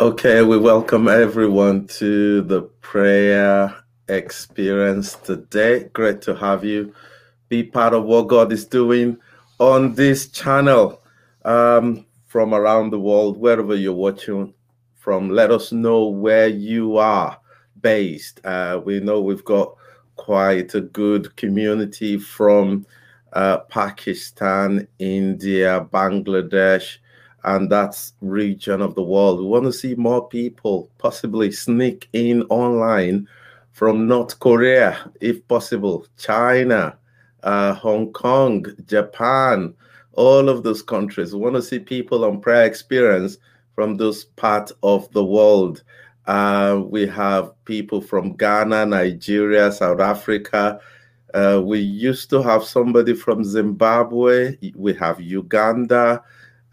Okay, we welcome everyone to the prayer experience today. Great to have you be part of what God is doing on this channel um, from around the world, wherever you're watching from. Let us know where you are based. Uh, we know we've got quite a good community from uh, Pakistan, India, Bangladesh, and that region of the world. We want to see more people possibly sneak in online from North Korea, if possible, China, uh, Hong Kong, Japan, all of those countries. We want to see people on prayer experience from those parts of the world. Uh, we have people from Ghana, Nigeria, South Africa. Uh, we used to have somebody from Zimbabwe. We have Uganda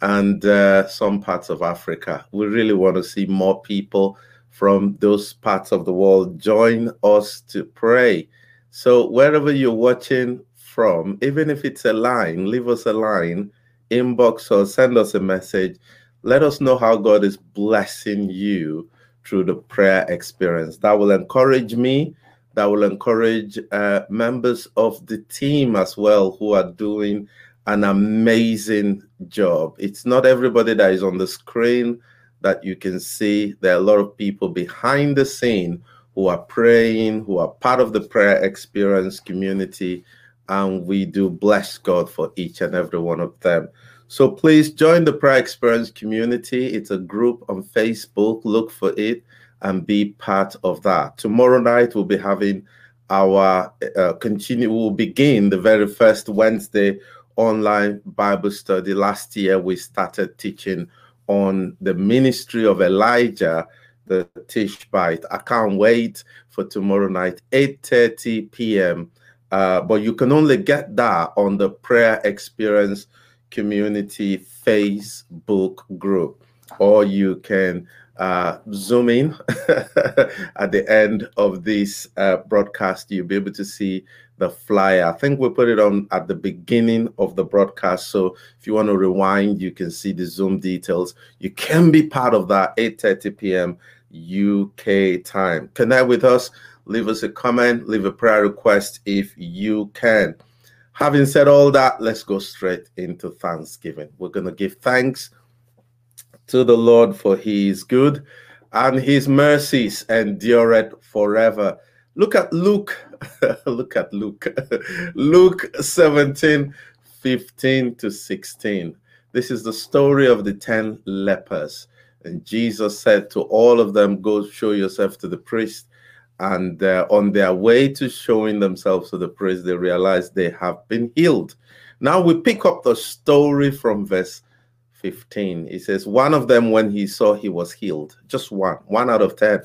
and uh, some parts of Africa. We really want to see more people from those parts of the world join us to pray. So, wherever you're watching from, even if it's a line, leave us a line, inbox or send us a message. Let us know how God is blessing you through the prayer experience. That will encourage me. That will encourage uh, members of the team as well who are doing an amazing job. It's not everybody that is on the screen that you can see. There are a lot of people behind the scene who are praying, who are part of the prayer experience community, and we do bless God for each and every one of them. So please join the prayer experience community. It's a group on Facebook. Look for it and be part of that. Tomorrow night we'll be having our uh, continue. We'll begin the very first Wednesday online Bible study. Last year, we started teaching on the ministry of Elijah, the Tishbite. I can't wait for tomorrow night, 8:30 p.m. Uh, but you can only get that on the Prayer Experience Community Facebook group, or you can uh, zoom in at the end of this uh, broadcast. You'll be able to see the flyer. I think we put it on at the beginning of the broadcast. So if you want to rewind, you can see the Zoom details. You can be part of that 8:30 p.m. UK time. Connect with us. Leave us a comment. Leave a prayer request if you can. Having said all that, let's go straight into Thanksgiving. We're going to give thanks to the Lord for he is good and his mercies endureth forever. Look at Luke. Look at Luke. Luke 17, 15 to 16. This is the story of the 10 lepers. And Jesus said to all of them, Go show yourself to the priest. And uh, on their way to showing themselves to the priest, they realized they have been healed. Now we pick up the story from verse 15. It says, One of them, when he saw he was healed, just one, one out of 10,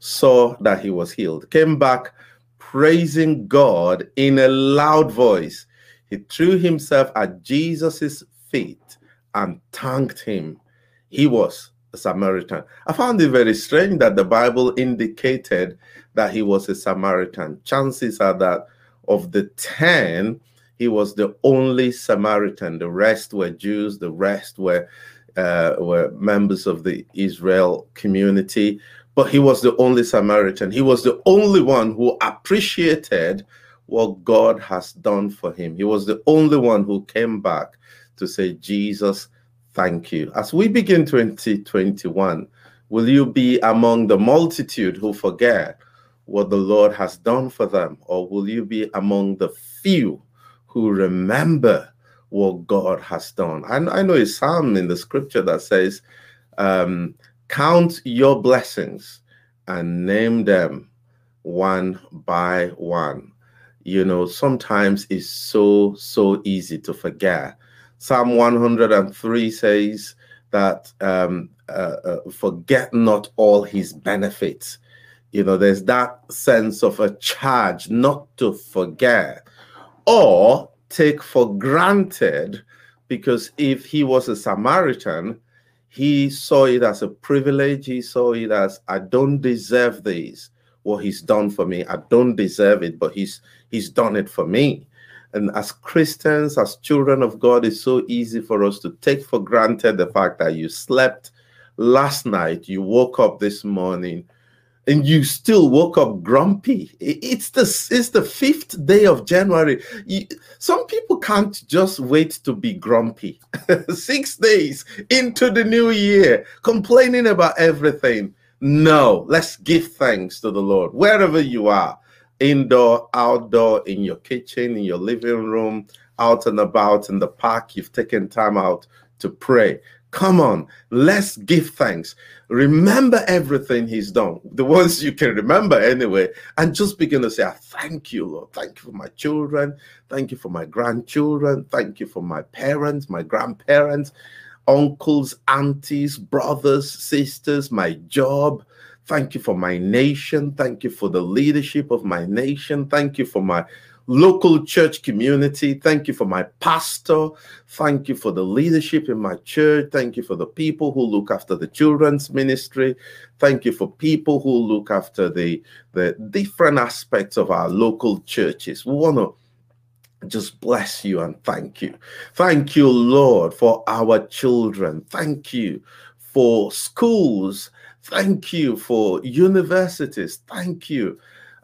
saw that he was healed, came back praising God in a loud voice. He threw himself at Jesus' feet and thanked him. He was a Samaritan. I found it very strange that the Bible indicated that he was a Samaritan. Chances are that of the 10, he was the only Samaritan. The rest were Jews, the rest were uh, were members of the Israel community, but he was the only Samaritan. He was the only one who appreciated what God has done for him. He was the only one who came back to say, Jesus, thank you. As we begin 2021, will you be among the multitude who forget what the Lord has done for them, or will you be among the few who remember what God has done? I, I know a psalm in the scripture that says, um, Count your blessings and name them one by one. You know, sometimes it's so, so easy to forget. Psalm 103 says that um, uh, uh, forget not all his benefits. You know, there's that sense of a charge not to forget or take for granted because if he was a Samaritan, he saw it as a privilege. He saw it as, I don't deserve this, what he's done for me. I don't deserve it, but he's he's done it for me. And as Christians, as children of God, it's so easy for us to take for granted the fact that you slept last night, you woke up this morning, and you still woke up grumpy. It's the it's the fifth day of January. You, some people can't just wait to be grumpy. Six days into the new year, complaining about everything. No, let's give thanks to the Lord wherever you are, indoor, outdoor, in your kitchen, in your living room, out and about in the park. You've taken time out to pray. Come on, let's give thanks. Remember everything he's done, the ones you can remember anyway, and just begin to say, thank you, Lord. Thank you for my children. Thank you for my grandchildren. Thank you for my parents, my grandparents, uncles, aunties, brothers, sisters, my job. Thank you for my nation. Thank you for the leadership of my nation. Thank you for my local church community. Thank you for my pastor. Thank you for the leadership in my church. Thank you for the people who look after the children's ministry. Thank you for people who look after the, the different aspects of our local churches. We want to just bless you and thank you. Thank you, Lord, for our children. Thank you for schools. Thank you for universities. Thank you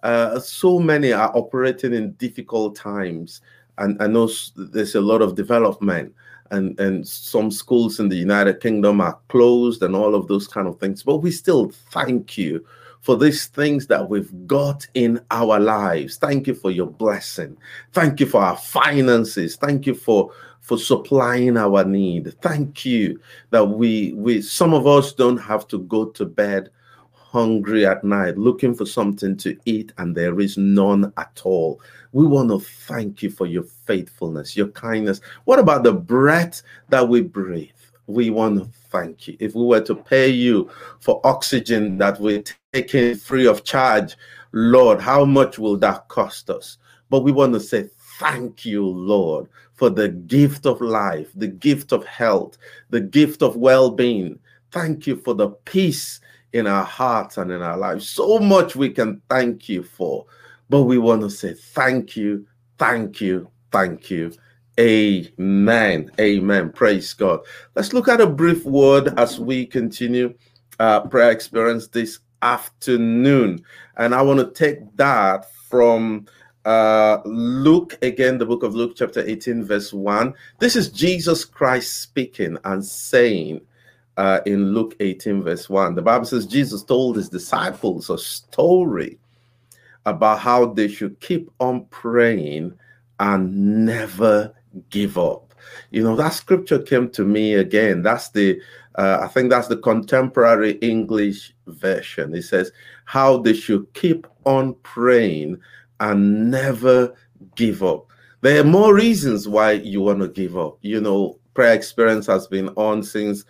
uh, so many are operating in difficult times, and I know there's a lot of development, and and some schools in the United Kingdom are closed, and all of those kind of things. But we still thank you for these things that we've got in our lives. Thank you for your blessing. Thank you for our finances. Thank you for for supplying our need. Thank you that we we some of us don't have to go to bed hungry at night, looking for something to eat, and there is none at all. We want to thank you for your faithfulness, your kindness. What about the breath that we breathe? We want to thank you. If we were to pay you for oxygen that we're taking free of charge, Lord, how much will that cost us? But we want to say thank you, Lord, for the gift of life, the gift of health, the gift of well being. Thank you for the peace in our hearts and in our lives. So much we can thank you for. But we want to say thank you, thank you, thank you. Amen. Amen. Praise God. Let's look at a brief word as we continue uh, prayer experience this afternoon. And I want to take that from uh, Luke, again, the book of Luke, chapter 18, verse 1. This is Jesus Christ speaking and saying, uh, in Luke 18, verse 1. The Bible says Jesus told his disciples a story about how they should keep on praying and never give up. You know, that scripture came to me again. That's the, uh, I think that's the contemporary English version. It says how they should keep on praying and never give up. There are more reasons why you want to give up. You know, prayer experience has been on since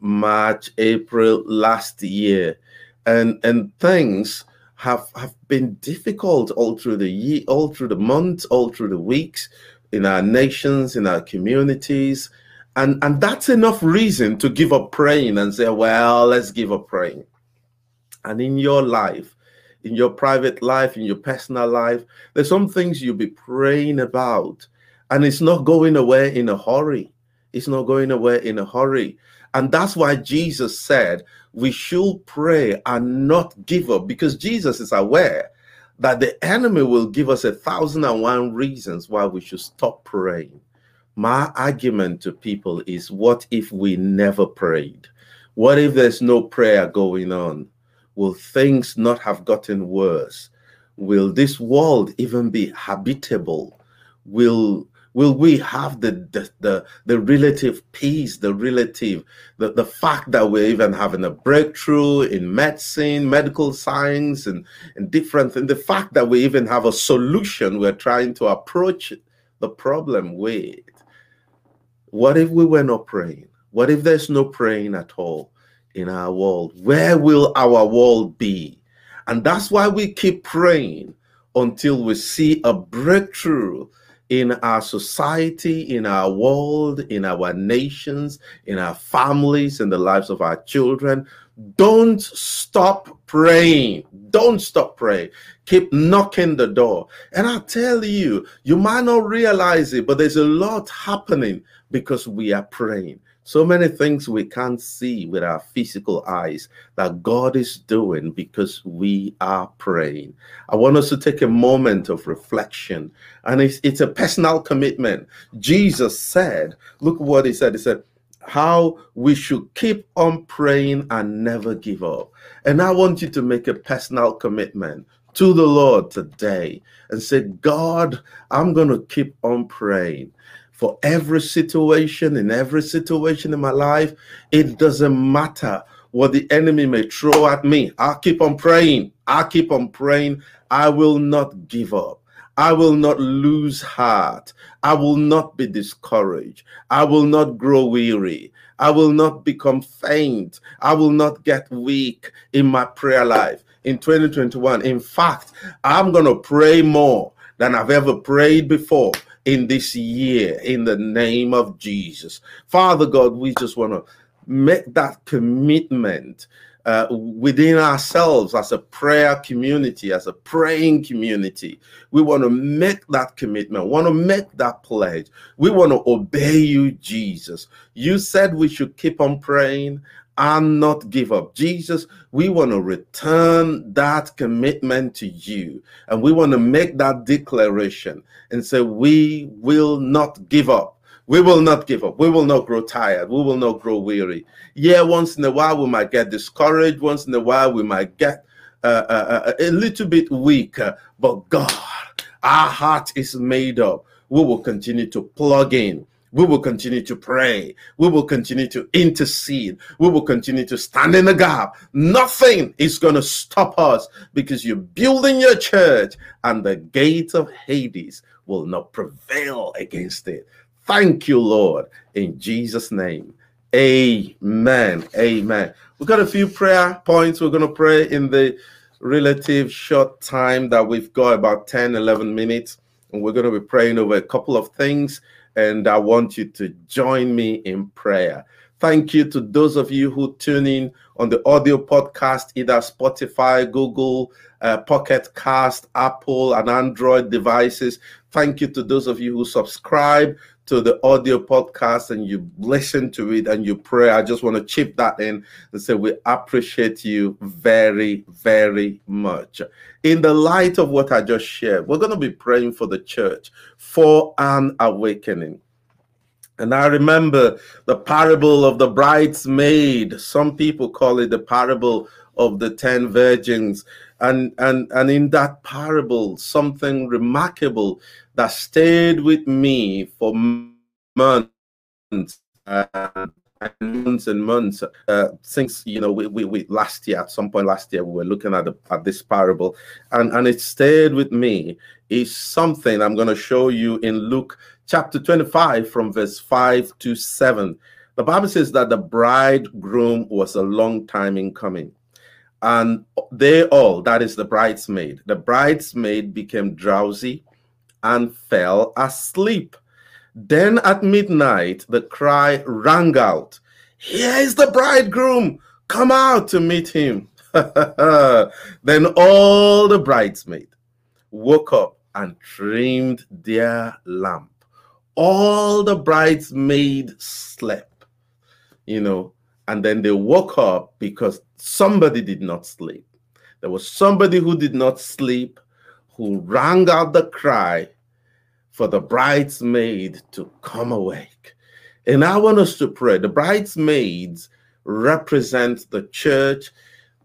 March, April last year, and and things have have been difficult all through the year, all through the months, all through the weeks in our nations, in our communities, and and that's enough reason to give up praying and say, well, let's give up praying. And in your life, in your private life, in your personal life, there's some things you'll be praying about, and it's not going away in a hurry. It's not going away in a hurry. And that's why Jesus said we should pray and not give up because Jesus is aware that the enemy will give us a thousand and one reasons why we should stop praying. My argument to people is what if we never prayed? What if there's no prayer going on? Will things not have gotten worse? Will this world even be habitable? Will Will we have the, the, the, the relative peace, the relative, the, the fact that we're even having a breakthrough in medicine, medical science, and, and different things, the fact that we even have a solution we're trying to approach the problem with. What if we were not praying? What if there's no praying at all in our world? Where will our world be? And that's why we keep praying until we see a breakthrough in our society, in our world, in our nations, in our families, in the lives of our children. Don't stop praying. Don't stop praying. Keep knocking the door. And I tell you, you might not realize it, but there's a lot happening because we are praying so many things we can't see with our physical eyes that God is doing because we are praying. I want us to take a moment of reflection, and it's, it's a personal commitment. Jesus said, Look what he said. He said, how we should keep on praying and never give up. And I want you to make a personal commitment to the Lord today and say, God, I'm going to keep on praying for every situation, in every situation in my life. It doesn't matter what the enemy may throw at me. I'll keep on praying. I'll keep on praying. I will not give up. I will not lose heart. I will not be discouraged. I will not grow weary. I will not become faint. I will not get weak in my prayer life in 2021. In fact, I'm going to pray more than I've ever prayed before in this year in the name of Jesus. Father God, we just want to make that commitment uh, within ourselves as a prayer community, as a praying community. We want to make that commitment, want to make that pledge. We want to obey you, Jesus. You said we should keep on praying and not give up. Jesus, we want to return that commitment to you. And we want to make that declaration and say, we will not give up. We will not give up. We will not grow tired. We will not grow weary. Yeah, once in a while we might get discouraged. Once in a while we might get uh, uh, uh a little bit weaker. But God, our heart is made up. We will continue to plug in we will continue to pray. We will continue to intercede. We will continue to stand in the gap. Nothing is going to stop us because you're building your church and the gates of Hades will not prevail against it. Thank you, Lord, in Jesus' name. Amen. Amen. We've got a few prayer points we're going to pray in the relative short time that we've got about 10, 11 minutes. And we're going to be praying over a couple of things and I want you to join me in prayer. Thank you to those of you who tune in on the audio podcast, either Spotify, Google, uh, Pocket Cast, Apple, and Android devices. Thank you to those of you who subscribe to the audio podcast and you listen to it and you pray. I just want to chip that in and say we appreciate you very, very much. In the light of what I just shared, we're going to be praying for the church for an awakening. And I remember the parable of the bridesmaid. Some people call it the parable of the 10 virgins. And, and, and in that parable, something remarkable that stayed with me for months and months and months uh, since you know we, we, we last year at some point last year we were looking at the, at this parable. And and it stayed with me is something i'm going to show you in luke chapter 25 from verse 5 to 7 the bible says that the bridegroom was a long time in coming and they all that is the bridesmaid the bridesmaid became drowsy and fell asleep. Then at midnight, the cry rang out, Here is the bridegroom! Come out to meet him. then all the bridesmaids woke up and trimmed their lamp. All the bridesmaids slept, you know, and then they woke up because somebody did not sleep. There was somebody who did not sleep who rang out the cry for the bridesmaid to come awake. And I want us to pray. The bridesmaids represent the church,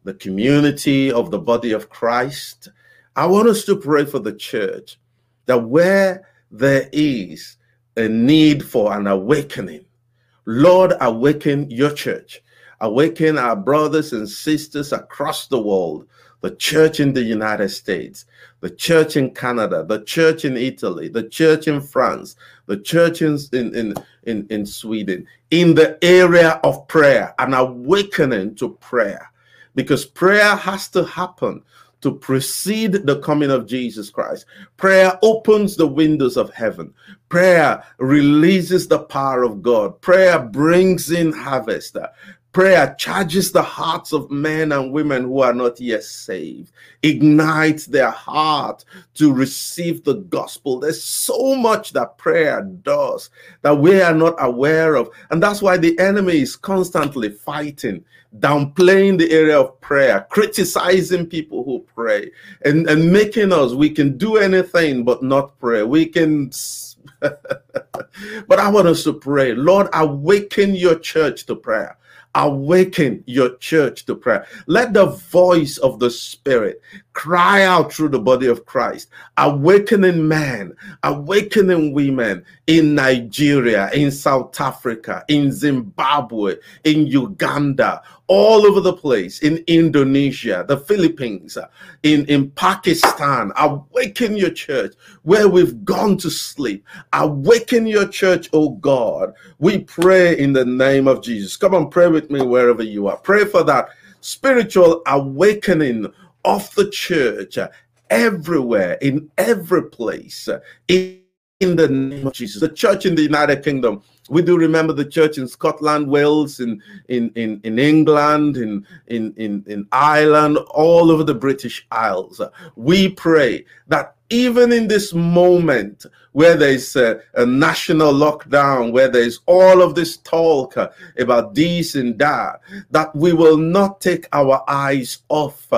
the community of the body of Christ. I want us to pray for the church that where there is a need for an awakening. Lord, awaken your church. Awaken our brothers and sisters across the world, the church in the United States, the church in Canada, the church in Italy, the church in France, the church in, in, in, in, Sweden, in the area of prayer, an awakening to prayer. Because prayer has to happen to precede the coming of Jesus Christ. Prayer opens the windows of heaven. Prayer releases the power of God. Prayer brings in harvest. Prayer charges the hearts of men and women who are not yet saved, ignites their heart to receive the gospel. There's so much that prayer does that we are not aware of. And that's why the enemy is constantly fighting, downplaying the area of prayer, criticizing people who pray, and, and making us, we can do anything but not pray. We can. but I want us to pray. Lord, awaken your church to prayer awaken your church to prayer. Let the voice of the Spirit cry out through the body of Christ, awakening men, awakening women in Nigeria, in South Africa, in Zimbabwe, in Uganda, all over the place, in Indonesia, the Philippines, in, in Pakistan. Awaken your church where we've gone to sleep. Awaken your church, oh God. We pray in the name of Jesus. Come on, pray with me wherever you are. Pray for that spiritual awakening of the church everywhere, in every place, in, in the name of Jesus. The church in the United Kingdom, we do remember the church in Scotland, Wales, in in in, in England, in, in in in Ireland, all over the British Isles. We pray that even in this moment where there's a, a, national lockdown, where there's all of this talk about this and that, that we will not take our eyes off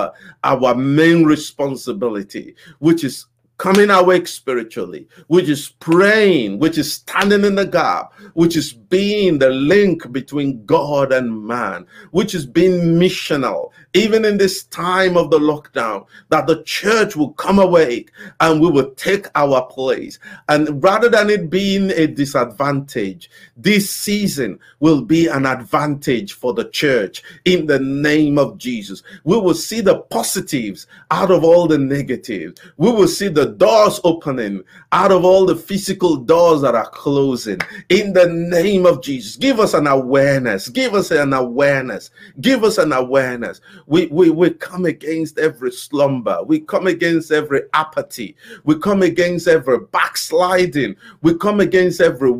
our main responsibility, which is coming awake spiritually, which is praying, which is standing in the gap, which is being the link between God and man, which is being missional, even in this time of the lockdown, that the church will come awake and we will take our place. And rather than it being a disadvantage, this season will be an advantage for the church in the name of Jesus. We will see the positives out of all the negatives. We will see the doors opening out of all the physical doors that are closing in the name of Jesus. Give us an awareness. Give us an awareness. Give us an awareness. We, we, we come against every slumber. We come against every apathy. We come against every backsliding. We come against every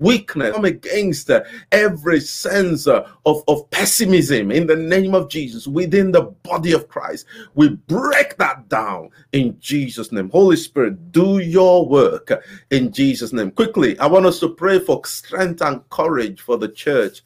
weakness, come against uh, every sense uh, of, of pessimism in the name of Jesus within the body of Christ. We break that down in Jesus' name. Holy Spirit, do your work in Jesus' name. Quickly, I want us to pray for strength and courage for the church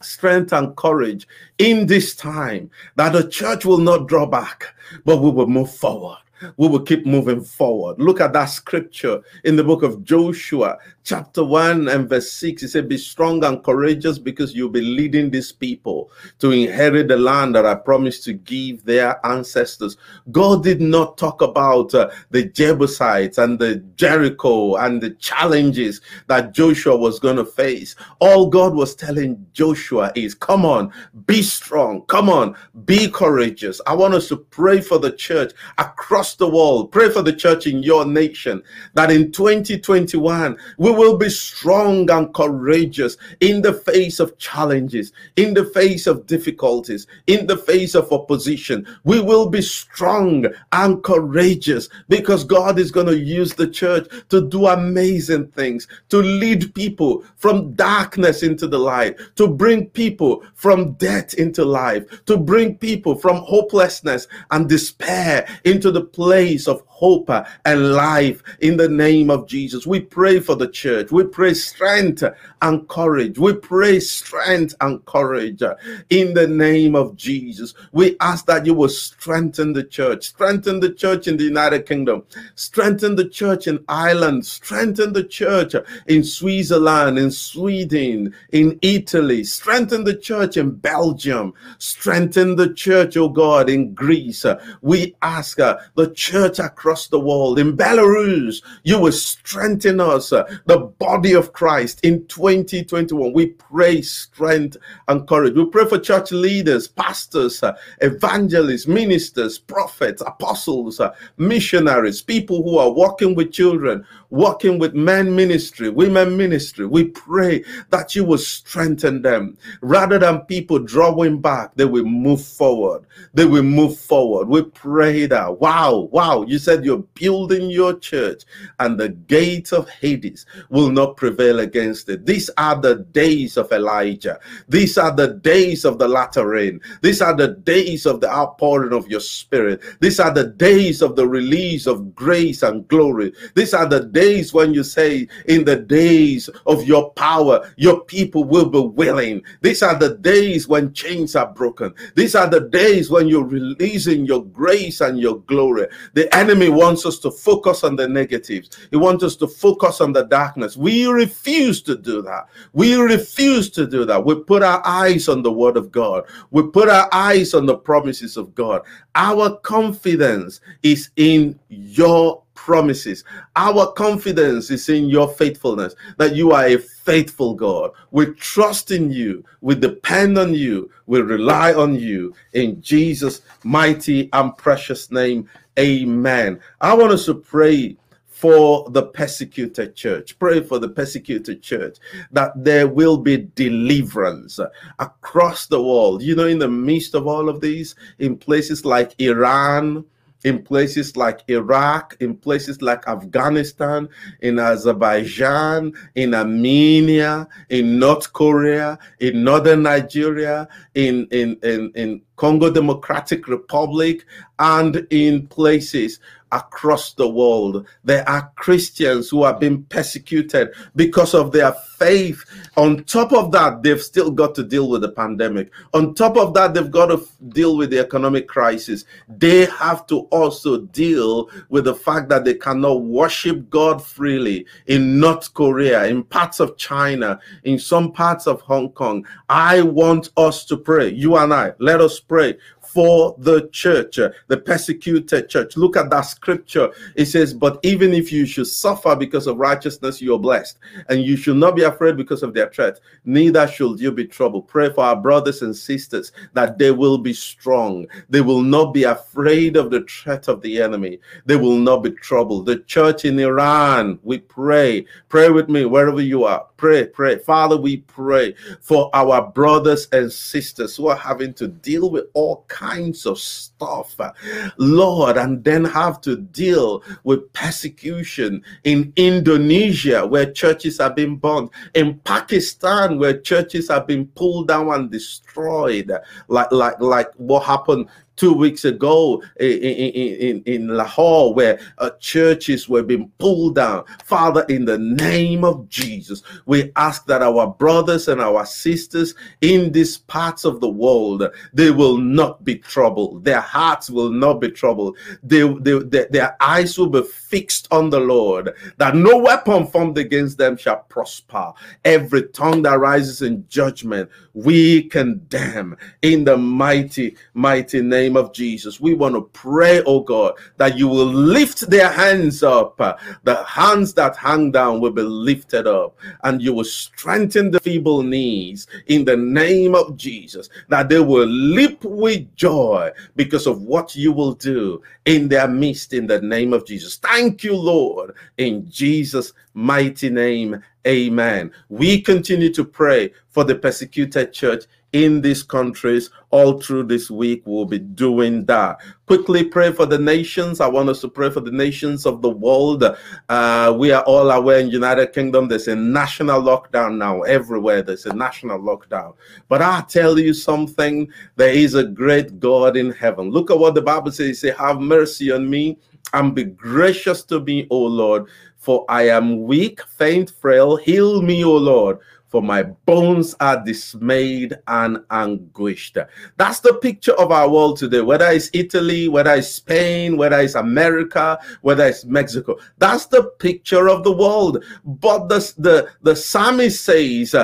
strength and courage in this time that the church will not draw back, but we will move forward we will keep moving forward. Look at that scripture in the book of Joshua, chapter 1 and verse 6. he said, Be strong and courageous because you'll be leading these people to inherit the land that I promised to give their ancestors. God did not talk about uh, the Jebusites and the Jericho and the challenges that Joshua was going to face. All God was telling Joshua is, Come on, be strong. Come on, be courageous. I want us to pray for the church across the world. Pray for the church in your nation that in 2021 we will be strong and courageous in the face of challenges, in the face of difficulties, in the face of opposition. We will be strong and courageous because God is going to use the church to do amazing things, to lead people from darkness into the light, to bring people from death into life, to bring people from hopelessness and despair into the place of hope and life in the name of Jesus. We pray for the church. We pray strength and courage. We pray strength and courage in the name of Jesus. We ask that you will strengthen the church, strengthen the church in the United Kingdom, strengthen the church in Ireland, strengthen the church in Switzerland, in Sweden, in Italy, strengthen the church in Belgium, strengthen the church, oh God, in Greece. We ask uh, the church across across the world. In Belarus, you will strengthen us, uh, the body of Christ in 2021. We pray strength and courage. We pray for church leaders, pastors, uh, evangelists, ministers, prophets, apostles, uh, missionaries, people who are working with children, working with men ministry, women ministry. We pray that you will strengthen them rather than people drawing back, they will move forward. They will move forward. We pray that. Wow, wow. You said you're building your church and the gates of Hades will not prevail against it. These are the days of Elijah. These are the days of the latter rain. These are the days of the outpouring of your spirit. These are the days of the release of grace and glory. These are the days when you say, in the days of your power, your people will be willing. These are the days when chains are broken. These are the days when you're releasing your grace and your glory. The enemy wants us to focus on the negatives, he wants us to focus on the darkness. We refuse to do that. We refuse to do that. We put our eyes on the word of God, we put our eyes on the promises of God. Our confidence is in your promises. Our confidence is in your faithfulness, that you are a faithful God. We trust in you, we depend on you, we rely on you. In Jesus' mighty and precious name, amen. I want us to pray for the persecuted church. Pray for the persecuted church that there will be deliverance across the world. You know, in the midst of all of these, in places like Iran, in places like Iraq, in places like Afghanistan, in Azerbaijan, in Armenia, in North Korea, in northern Nigeria, in, in, in, in Congo Democratic Republic, and in places across the world. There are Christians who have been persecuted because of their faith. On top of that, they've still got to deal with the pandemic. On top of that, they've got to deal with the economic crisis. They have to also deal with the fact that they cannot worship God freely in North Korea, in parts of China, in some parts of Hong Kong. I want us to pray. You and I, let us pray for the church, uh, the persecuted church. Look at that scripture. It says, But even if you should suffer because of righteousness, you are blessed. And you should not be afraid because of their threat. Neither should you be troubled. Pray for our brothers and sisters that they will be strong. They will not be afraid of the threat of the enemy. They will not be troubled. The church in Iran, we pray. Pray with me wherever you are. Pray, pray. Father, we pray for our brothers and sisters who are having to deal with all kinds of stuff, uh, Lord, and then have to deal with persecution in Indonesia, where churches have been burned, in Pakistan, where churches have been pulled down and destroyed, like like like what happened two weeks ago in, in, in Lahore where uh, churches were being pulled down. Father, in the name of Jesus, we ask that our brothers and our sisters in these parts of the world, they will not be troubled. Their hearts will not be troubled. They, they, they, their eyes will be fixed on the Lord, that no weapon formed against them shall prosper. Every tongue that rises in judgment, we condemn in the mighty, mighty name name of Jesus, we want to pray, oh God, that you will lift their hands up. The hands that hang down will be lifted up, and you will strengthen the feeble knees in the name of Jesus, that they will leap with joy because of what you will do in their midst in the name of Jesus. Thank you, Lord, in Jesus' mighty name. Amen. We continue to pray for the persecuted church in these countries. All through this week we'll be doing that. Quickly pray for the nations. I want us to pray for the nations of the world. Uh, we are all aware in united kingdom there's a national lockdown now. Everywhere there's a national lockdown. But i tell you something there is a great god in heaven. Look at what the bible says. Say have mercy on me and be gracious to me o lord for i am weak faint frail. Heal me o lord for my bones are dismayed and anguished. That's the picture of our world today, whether it's Italy, whether it's Spain, whether it's America, whether it's Mexico. That's the picture of the world. But the, the, the psalmist says,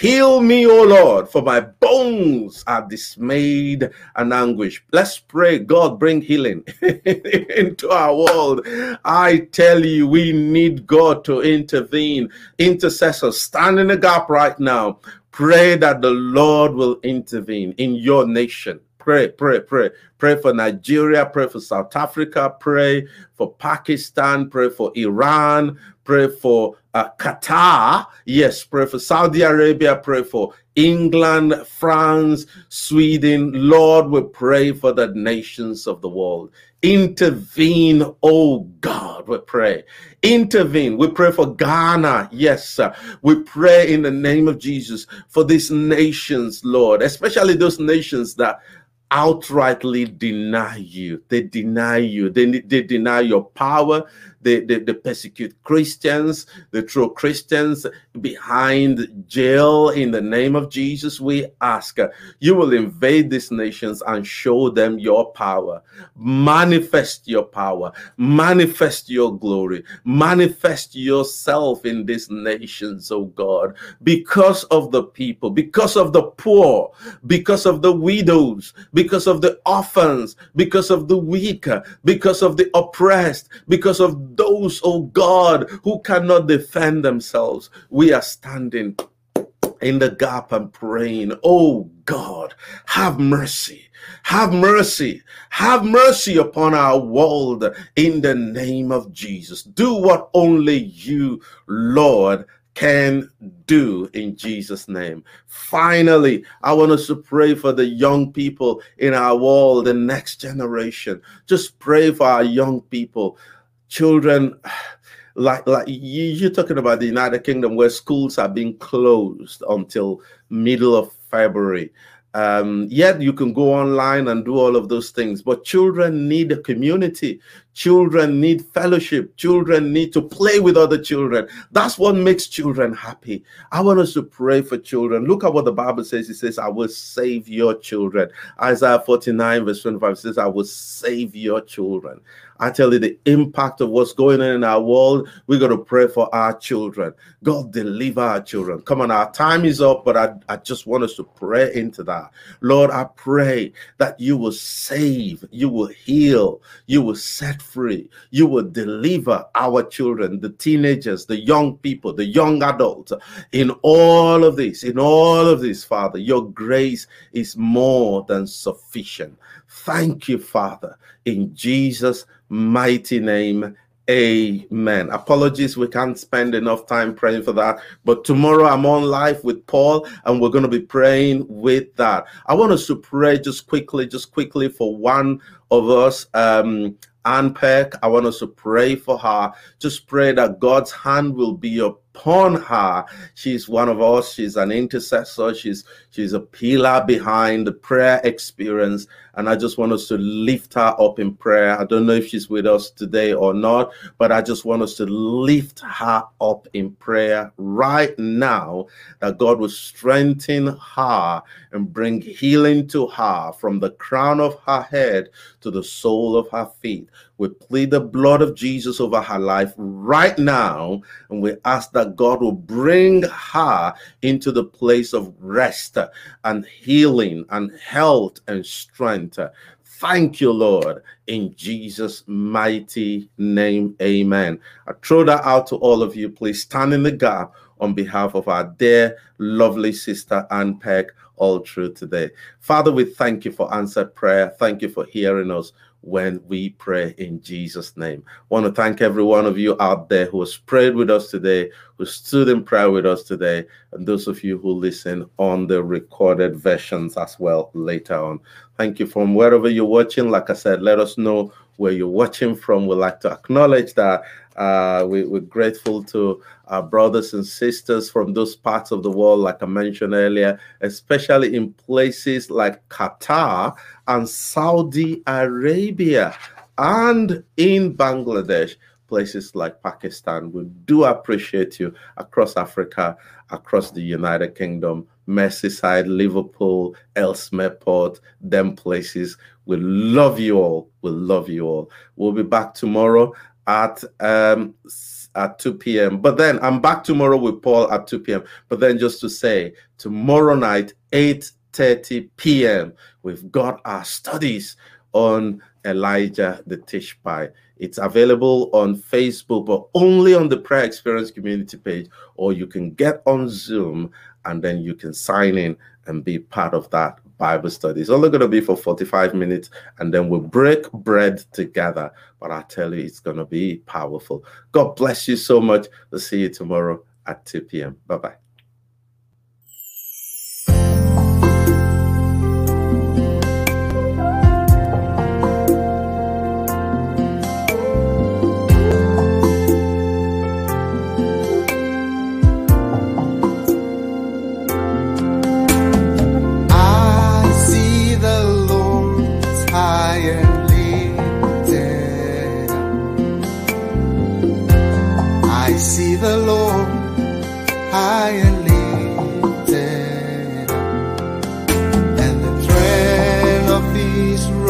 Heal me, O Lord, for my bones are dismayed and anguish. Let's pray, God, bring healing into our world. I tell you, we need God to intervene. Intercessors, stand in the gap right now. Pray that the Lord will intervene in your nation. Pray, pray, pray. Pray for Nigeria, pray for South Africa, pray for Pakistan, pray for Iran, pray for uh, Qatar. Yes, pray for Saudi Arabia, pray for England, France, Sweden. Lord, we pray for the nations of the world. Intervene, oh God, we pray. Intervene. We pray for Ghana. Yes, sir. We pray in the name of Jesus for these nations, Lord, especially those nations that outrightly deny you. They deny you. They, they deny your power. They, they, they persecute Christians. They throw Christians behind jail in the name of Jesus. We ask you will invade these nations and show them your power. Manifest your power. Manifest your glory. Manifest yourself in these nations, oh God, because of the people, because of the poor, because of the widows, because of the orphans, because of the weak, because of the oppressed, because of those, oh God, who cannot defend themselves. We are standing in the gap and praying, oh God, have mercy. Have mercy. Have mercy upon our world in the name of Jesus. Do what only you, Lord, can do in Jesus' name. Finally, I want us to pray for the young people in our world, the next generation. Just pray for our young people children like like you, you're talking about the united kingdom where schools are being closed until middle of february. Um, yet you can go online and do all of those things but children need a community children need fellowship children need to play with other children that's what makes children happy i want us to pray for children look at what the bible says it says i will save your children isaiah 49 verse 25 says i will save your children I tell you the impact of what's going on in our world. We're going to pray for our children. God, deliver our children. Come on, our time is up, but I, I just want us to pray into that. Lord, I pray that you will save, you will heal, you will set free, you will deliver our children, the teenagers, the young people, the young adults. In all of this, in all of this, Father, your grace is more than sufficient. Thank you, Father, in Jesus' mighty name. Amen. Apologies, we can't spend enough time praying for that. But tomorrow I'm on live with Paul and we're going to be praying with that. I want us to pray just quickly, just quickly for one of us. Um, Ann Peck, I want us to pray for her. Just pray that God's hand will be upon her. She's one of us. She's an intercessor. She's she's a pillar behind the prayer experience. And I just want us to lift her up in prayer. I don't know if she's with us today or not, but I just want us to lift her up in prayer right now that God will strengthen her and bring healing to her from the crown of her head to the sole of her feet. We plead the blood of Jesus over her life right now, and we ask that God will bring her into the place of rest and healing and health and strength. Thank you, Lord, in Jesus' mighty name. Amen. I throw that out to all of you. Please stand in the gap on behalf of our dear, lovely sister Ann Peck all through today. Father, we thank you for answered prayer. Thank you for hearing us when we pray in Jesus' name. I want to thank every one of you out there who has prayed with us today, who stood in prayer with us today, and those of you who listen on the recorded versions as well later on. Thank you from wherever you're watching. Like I said, let us know where you're watching from. We'd like to acknowledge that uh, we, are grateful to our brothers and sisters from those parts of the world, like I mentioned earlier, especially in places like Qatar and Saudi Arabia and in Bangladesh, places like Pakistan. We do appreciate you across Africa, across the United Kingdom, Merseyside, Liverpool, Ellesmere Port, them places. We love you all. We love you all. We'll be back tomorrow at um, at 2 p.m. But then I'm back tomorrow with Paul at 2 p.m. But then just to say, tomorrow night, 8:30 p.m., we've got our studies on Elijah the Tishbite. It's available on Facebook, but only on the Prayer Experience community page, or you can get on Zoom and then you can sign in and be part of that Bible study. It's only going to be for 45 minutes, and then we'll break bread together. But I tell you, it's going to be powerful. God bless you so much. We'll see you tomorrow at 2 p.m. Bye bye.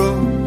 road